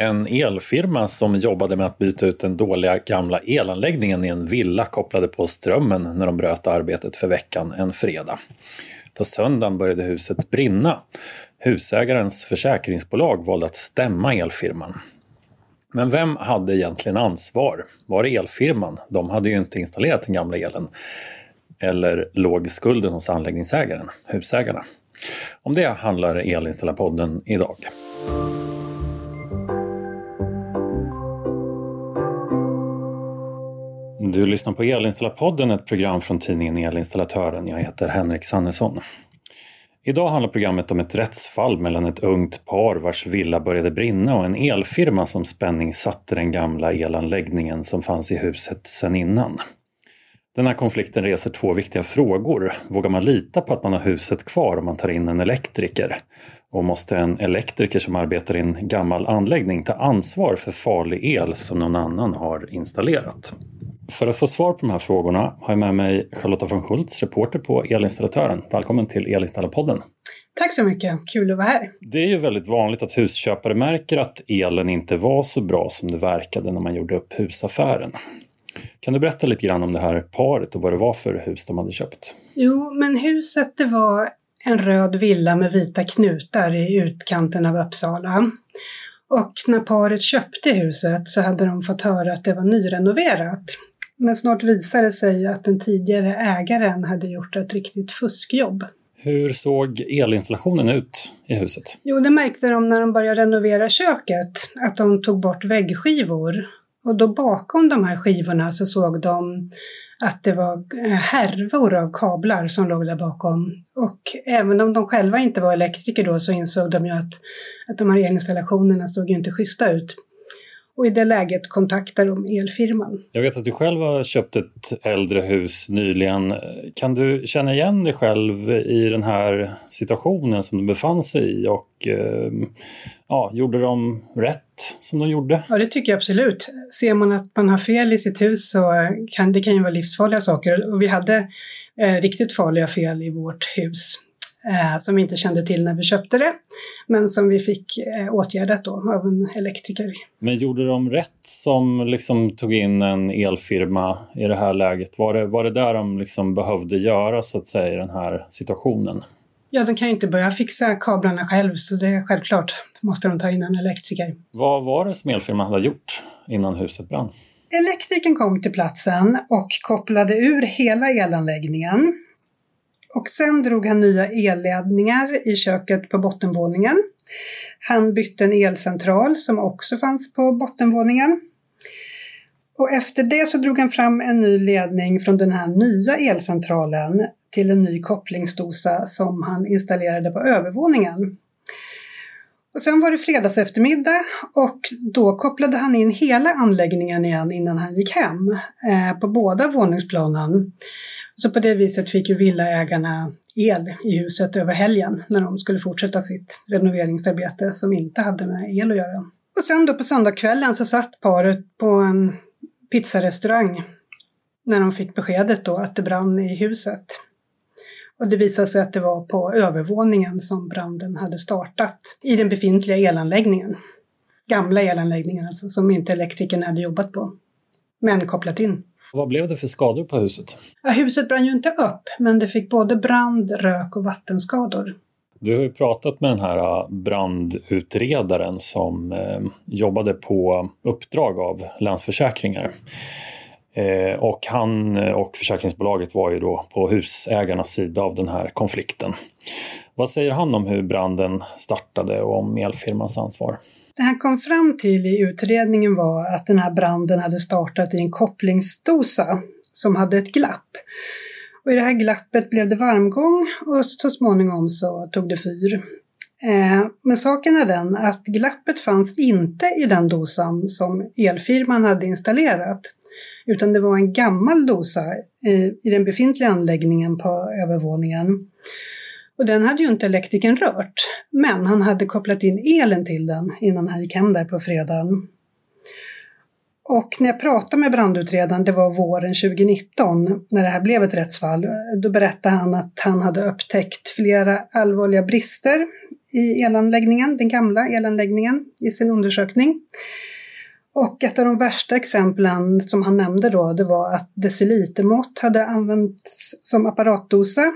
En elfirma som jobbade med att byta ut den dåliga gamla elanläggningen i en villa kopplade på strömmen när de bröt arbetet för veckan en fredag. På söndagen började huset brinna. Husägarens försäkringsbolag valde att stämma elfirman. Men vem hade egentligen ansvar? Var det elfirman? De hade ju inte installerat den gamla elen. Eller låg skulden hos anläggningsägaren, husägarna? Om det handlar Elinstallapodden idag. Du lyssnar på Elinstallarpodden, ett program från tidningen Elinstallatören. Jag heter Henrik Sannesson. Idag handlar programmet om ett rättsfall mellan ett ungt par vars villa började brinna och en elfirma som spänning satte den gamla elanläggningen som fanns i huset sedan innan. Den här konflikten reser två viktiga frågor. Vågar man lita på att man har huset kvar om man tar in en elektriker? Och måste en elektriker som arbetar i en gammal anläggning ta ansvar för farlig el som någon annan har installerat? För att få svar på de här frågorna har jag med mig Charlotta von Schultz, reporter på Elinstallatören. Välkommen till Elinstallarpodden. Tack så mycket, kul att vara här. Det är ju väldigt vanligt att husköpare märker att elen inte var så bra som det verkade när man gjorde upp husaffären. Kan du berätta lite grann om det här paret och vad det var för hus de hade köpt? Jo, men huset det var en röd villa med vita knutar i utkanten av Uppsala. Och när paret köpte huset så hade de fått höra att det var nyrenoverat. Men snart visade det sig att den tidigare ägaren hade gjort ett riktigt fuskjobb. Hur såg elinstallationen ut i huset? Jo, det märkte de när de började renovera köket, att de tog bort väggskivor. Och då bakom de här skivorna så såg de att det var eh, härvor av kablar som låg där bakom. Och även om de själva inte var elektriker då så insåg de ju att, att de här elinstallationerna såg ju inte schyssta ut. Och i det läget kontaktar de elfirman. Jag vet att du själv har köpt ett äldre hus nyligen. Kan du känna igen dig själv i den här situationen som du befann sig i och eh, ja, gjorde de rätt som de gjorde? Ja, det tycker jag absolut. Ser man att man har fel i sitt hus så kan det kan ju vara livsfarliga saker och vi hade eh, riktigt farliga fel i vårt hus eh, som vi inte kände till när vi köpte det, men som vi fick eh, åtgärdat då av en elektriker. Men gjorde de rätt som liksom tog in en elfirma i det här läget? Var det, var det där de liksom behövde göra så att säga i den här situationen? Ja, de kan ju inte börja fixa kablarna själv så det är självklart måste de ta in en elektriker. Vad var det som elfirman hade gjort innan huset brann? Elektrikern kom till platsen och kopplade ur hela elanläggningen och sen drog han nya elledningar i köket på bottenvåningen. Han bytte en elcentral som också fanns på bottenvåningen. Och efter det så drog han fram en ny ledning från den här nya elcentralen till en ny kopplingsdosa som han installerade på övervåningen. Och sen var det fredags eftermiddag och då kopplade han in hela anläggningen igen innan han gick hem eh, på båda våningsplanen. Så på det viset fick ju villaägarna el i huset över helgen när de skulle fortsätta sitt renoveringsarbete som inte hade med el att göra. Och sen då på söndagskvällen så satt paret på en pizzarestaurang när de fick beskedet då att det brann i huset. Och det visade sig att det var på övervåningen som branden hade startat i den befintliga elanläggningen. Gamla elanläggningen alltså, som inte elektrikern hade jobbat på, men kopplat in. Vad blev det för skador på huset? Ja, huset brann ju inte upp, men det fick både brand, rök och vattenskador. Du har ju pratat med den här äh, brandutredaren som eh, jobbade på uppdrag av Länsförsäkringar. Eh, och han eh, och försäkringsbolaget var ju då på husägarnas sida av den här konflikten. Vad säger han om hur branden startade och om elfirmans ansvar? Det han kom fram till i utredningen var att den här branden hade startat i en kopplingsdosa som hade ett glapp. Och I det här glappet blev det varmgång och så småningom så tog det fyr. Eh, men saken är den att glappet fanns inte i den dosan som elfirman hade installerat, utan det var en gammal dosa i den befintliga anläggningen på övervåningen. Och den hade ju inte elektrikern rört, men han hade kopplat in elen till den innan han gick hem där på fredagen. Och när jag pratade med brandutredaren, det var våren 2019, när det här blev ett rättsfall, då berättade han att han hade upptäckt flera allvarliga brister i elanläggningen, den gamla elanläggningen, i sin undersökning. Och ett av de värsta exemplen som han nämnde då, det var att decilitermått hade använts som apparatdosa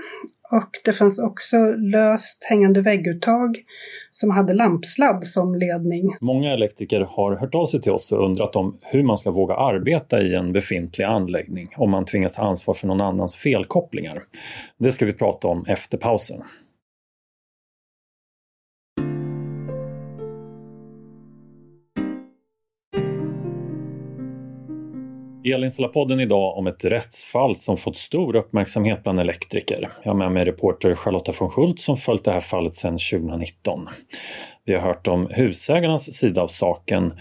och det fanns också löst hängande vägguttag som hade lampsladd som ledning. Många elektriker har hört av sig till oss och undrat om hur man ska våga arbeta i en befintlig anläggning om man tvingas ta ansvar för någon annans felkopplingar. Det ska vi prata om efter pausen. Elinstallapodden idag om ett rättsfall som fått stor uppmärksamhet bland elektriker. Jag har med mig reporter Charlotta von Schultz som följt det här fallet sedan 2019. Vi har hört om husägarnas sida av saken.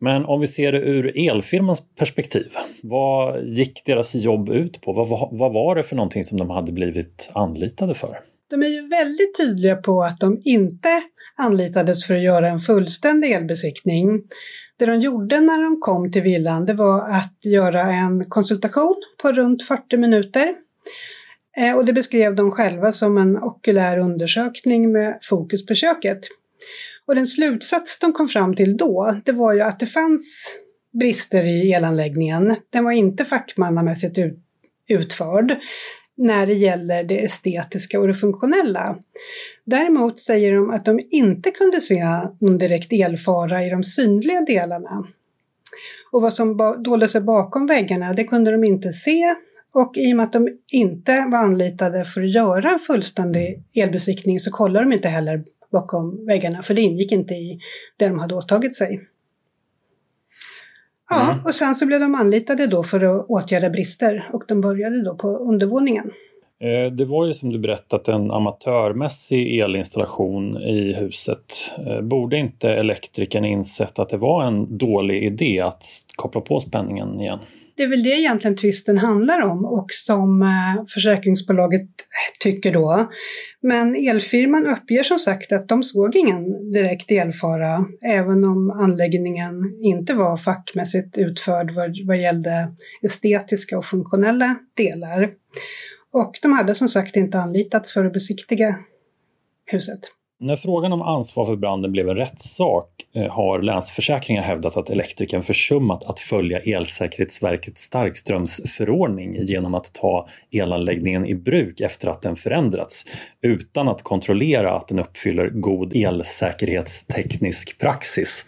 Men om vi ser det ur elfirmans perspektiv, vad gick deras jobb ut på? Vad, vad, vad var det för någonting som de hade blivit anlitade för? De är ju väldigt tydliga på att de inte anlitades för att göra en fullständig elbesiktning. Det de gjorde när de kom till villan det var att göra en konsultation på runt 40 minuter. Eh, och det beskrev de själva som en okulär undersökning med fokus på köket. Och den slutsats de kom fram till då, det var ju att det fanns brister i elanläggningen. Den var inte fackmannamässigt utförd när det gäller det estetiska och det funktionella. Däremot säger de att de inte kunde se någon direkt elfara i de synliga delarna. Och vad som dolde sig bakom väggarna, det kunde de inte se och i och med att de inte var anlitade för att göra en fullständig elbesiktning så kollade de inte heller bakom väggarna, för det ingick inte i det de hade åtagit sig. Ja, mm. och sen så blev de anlitade då för att åtgärda brister och de började då på undervåningen. Eh, det var ju som du berättat en amatörmässig elinstallation i huset. Eh, borde inte elektrikern insett att det var en dålig idé att koppla på spänningen igen? Det är väl det egentligen tvisten handlar om och som eh, försäkringsbolaget tycker då. Men elfirman uppger som sagt att de såg ingen direkt elfara, även om anläggningen inte var fackmässigt utförd vad, vad gällde estetiska och funktionella delar. Och de hade som sagt inte anlitats för att besiktiga huset. När frågan om ansvar för branden blev en rättssak eh, har Länsförsäkringar hävdat att elektrikern försummat att följa Elsäkerhetsverkets starkströmsförordning genom att ta elanläggningen i bruk efter att den förändrats utan att kontrollera att den uppfyller god elsäkerhetsteknisk praxis.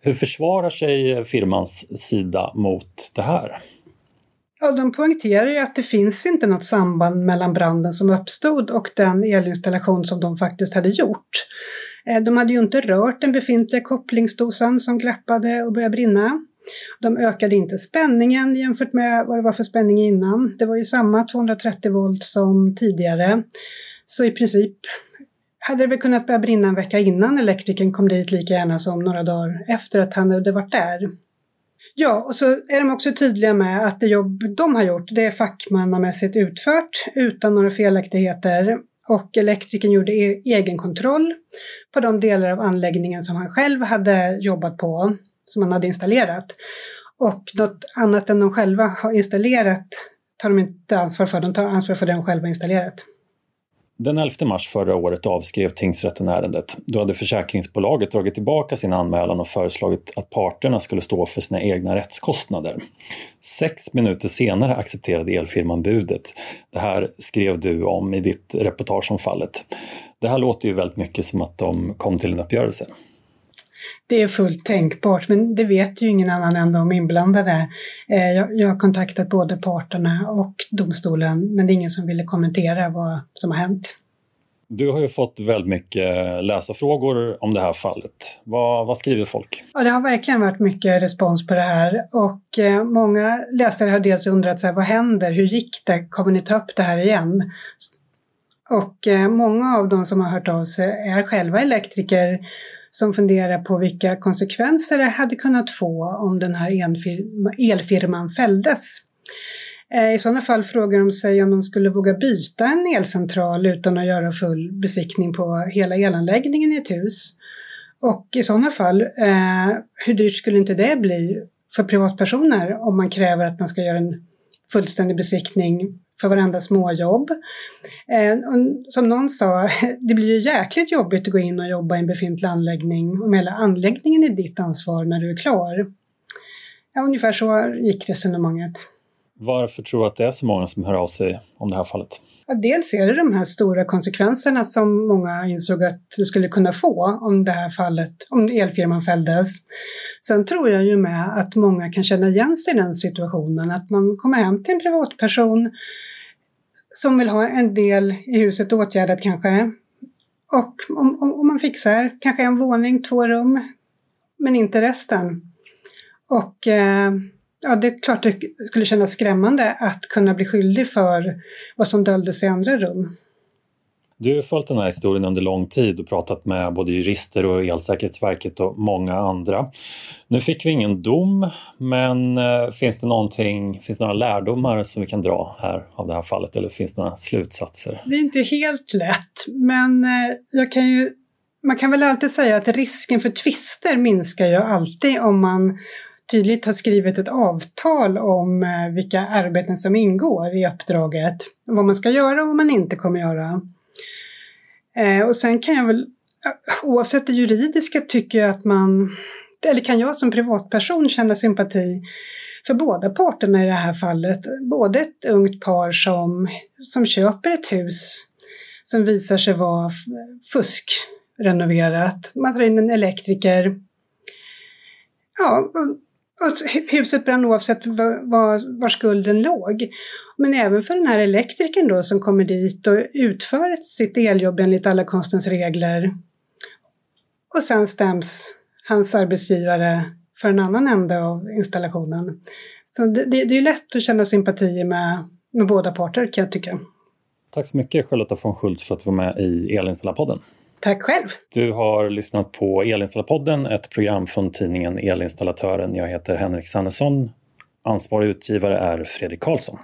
Hur försvarar sig firmans sida mot det här? Ja, de poängterar ju att det finns inte något samband mellan branden som uppstod och den elinstallation som de faktiskt hade gjort. Eh, de hade ju inte rört den befintliga kopplingsdosan som glappade och började brinna. De ökade inte spänningen jämfört med vad det var för spänning innan. Det var ju samma 230 volt som tidigare. Så i princip hade det väl kunnat börja brinna en vecka innan elektrikern kom dit lika gärna som några dagar efter att han hade varit där. Ja, och så är de också tydliga med att det jobb de har gjort, det är fackmannamässigt utfört utan några felaktigheter. Och elektrikern gjorde e egen kontroll på de delar av anläggningen som han själv hade jobbat på, som han hade installerat. Och något annat än de själva har installerat tar de inte ansvar för, de tar ansvar för det de själva installerat. Den 11 mars förra året avskrev tingsrätten ärendet. Då hade försäkringsbolaget dragit tillbaka sin anmälan och föreslagit att parterna skulle stå för sina egna rättskostnader. Sex minuter senare accepterade elfirman budet. Det här skrev du om i ditt reportage om fallet. Det här låter ju väldigt mycket som att de kom till en uppgörelse det är fullt tänkbart, men det vet ju ingen annan än de inblandade. Eh, jag, har kontaktat både parterna och domstolen, men det är ingen som ville kommentera vad som har hänt. Du har ju fått väldigt mycket läsarfrågor om det här fallet. Vad, vad, skriver folk? Ja, det har verkligen varit mycket respons på det här och eh, många läsare har dels undrat så här, vad händer? Hur gick det? Kommer ni ta upp det här igen? Och eh, många av de som har hört av sig är själva elektriker som funderar på vilka konsekvenser det hade kunnat få om den här elfirman fälldes. Eh, I sådana fall frågar de sig om de skulle våga byta en elcentral utan att göra full besiktning på hela elanläggningen i ett hus. Och i sådana fall, eh, hur dyrt skulle inte det bli för privatpersoner om man kräver att man ska göra en fullständig besiktning för varenda småjobb. Eh, som någon sa, det blir ju jäkligt jobbigt att gå in och jobba i en befintlig anläggning om hela anläggningen är ditt ansvar när du är klar. Ja, ungefär så gick resonemanget. Varför tror du att det är så många som hör av sig om det här fallet? Ja, dels är det de här stora konsekvenserna som många insåg att det skulle kunna få om det här fallet, om elfirman fälldes. Sen tror jag ju med att många kan känna igen sig i den situationen, att man kommer hem till en privatperson som vill ha en del i huset åtgärdat kanske. Och om, om, om man fixar kanske en våning, två rum, men inte resten. Och eh, ja, det är klart det skulle kännas skrämmande att kunna bli skyldig för vad som döljdes i andra rum. Du har följt den här historien under lång tid och pratat med både jurister och Elsäkerhetsverket och många andra. Nu fick vi ingen dom, men eh, finns det någonting, finns det några lärdomar som vi kan dra här av det här fallet eller finns det några slutsatser? Det är inte helt lätt, men eh, jag kan ju, man kan väl alltid säga att risken för tvister minskar ju alltid om man tydligt har skrivit ett avtal om eh, vilka arbeten som ingår i uppdraget. Vad man ska göra och vad man inte kommer göra. Eh, och sen kan jag väl, eh, oavsett det juridiska, tycker jag att man, eller kan jag som privatperson känna sympati för båda parterna i det här fallet. Både ett ungt par som, som köper ett hus som visar sig vara fuskrenoverat. Man tar in en elektriker. Ja, huset brann oavsett var, var, skulden låg. Men även för den här elektrikern då som kommer dit och utför sitt eljobb enligt alla konstens regler. Och sen stäms hans arbetsgivare för en annan ände av installationen. Så det, det, det är lätt att känna sympati med, med båda parter kan jag tycka. Tack så mycket Charlotta von Schultz för att du var med i Elinstallarpodden. Tack själv! Du har lyssnat på Elinstallatörpodden, ett program från tidningen Elinstallatören. Jag heter Henrik Sannesson. Ansvarig utgivare är Fredrik Karlsson.